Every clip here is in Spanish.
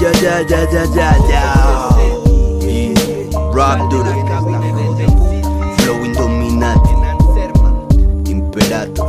ya, ya, ya, ya, ya, ya. Rap duro. Flow indominante. Imperator.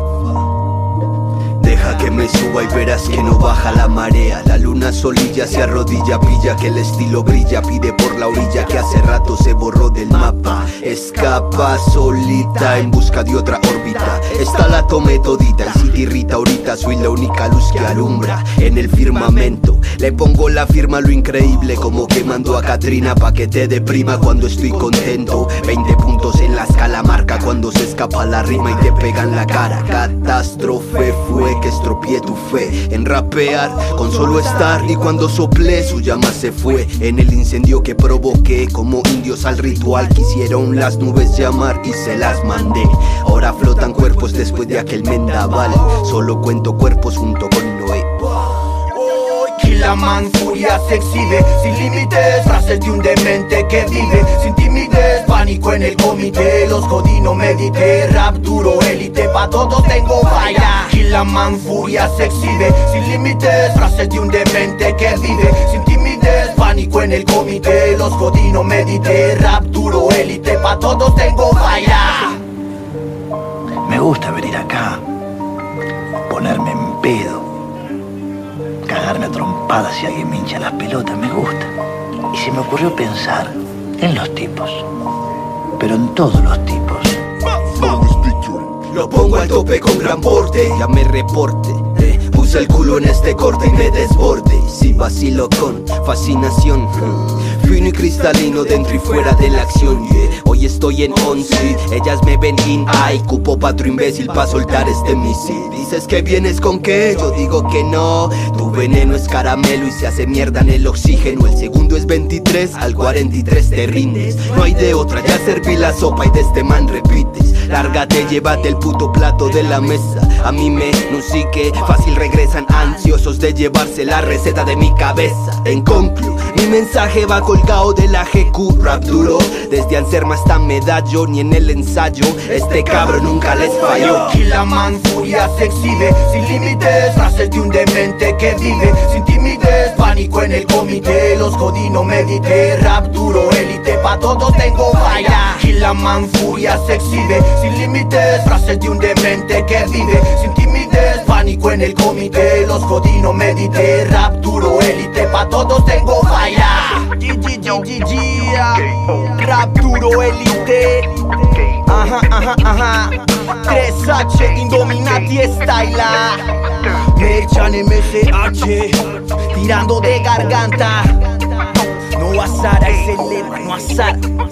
Deja que me suba y verás que no baja la marea. La luna solilla se arrodilla, pilla que el estilo brilla. Pide por la orilla que hace rato se borró del mapa. Escapa solita en busca de otra órbita. Esta la tomé todita y si irrita ahorita soy la única luz que alumbra en el firmamento. Le pongo la firma lo increíble como que mando a Katrina pa' que te deprima cuando estoy contento. 20 puntos en la escala marca cuando se escapa la rima y te pega en la cara. Catástrofe fue que estropeé tu fe en rapear con solo estar y cuando soplé su llama se fue en el incendio que provoqué como indios al ritual quisieron las nubes llamar y se las mandé ahora flotan cuerpos después de aquel mendaval solo cuento cuerpos junto con Noé man furia se exhibe. Sin límites, frases de un demente que vive. Sin timidez, pánico en el comité. Los jodí, no medité, rap duro, élite Pa' todos tengo falla. Man furia se exhibe. Sin límites, frases de un demente que vive. Sin timidez, pánico en el comité. Los jodí, no medité, rap duro, élite Pa' todos tengo falla. Me gusta venir acá cagarme a trompadas si alguien me hincha las pelotas, me gusta. Y se me ocurrió pensar en los tipos, pero en todos los tipos. Lo pongo al tope con gran porte, ya me reporte. Eh, puse el culo en este corte y me desborde. Si vacilo con fascinación. Fino y cristalino dentro y fuera de la acción. Hoy estoy en once, ellas me ven in Ay, cupo patro imbécil pa' soltar este misil. Dices que vienes con qué, yo digo que no. Tu veneno es caramelo y se hace mierda en el oxígeno. El segundo es 23, al 43 te rindes. No hay de otra, ya serví la sopa y de este man repites. Lárgate, llévate el puto plato de la mesa. A mí me que fácil regresan ansiosos de llevarse la receta de mi cabeza. En conclu, mi mensaje va colgado de la GQ Rap duro, desde Anserma hasta medallo Ni en el ensayo, este cabrón nunca les falló. Man furia se exhibe. Sin límites, frases de un demente que vive. Sin timidez, pánico en el comité. Los jodí, no medité, rap duro, élite Pa' todos tengo falla. Man furia se exhibe. Sin límites, frases de un demente que vive. Sin timidez, pánico en el comité. Los jodí, no medité, rap duro, élite Pa' todos tengo Rap duro, élite Ajá, ajá, ajá. 3H, Indominati Style Merchan MCH Tirando de garganta. No azar, es el lema, no azar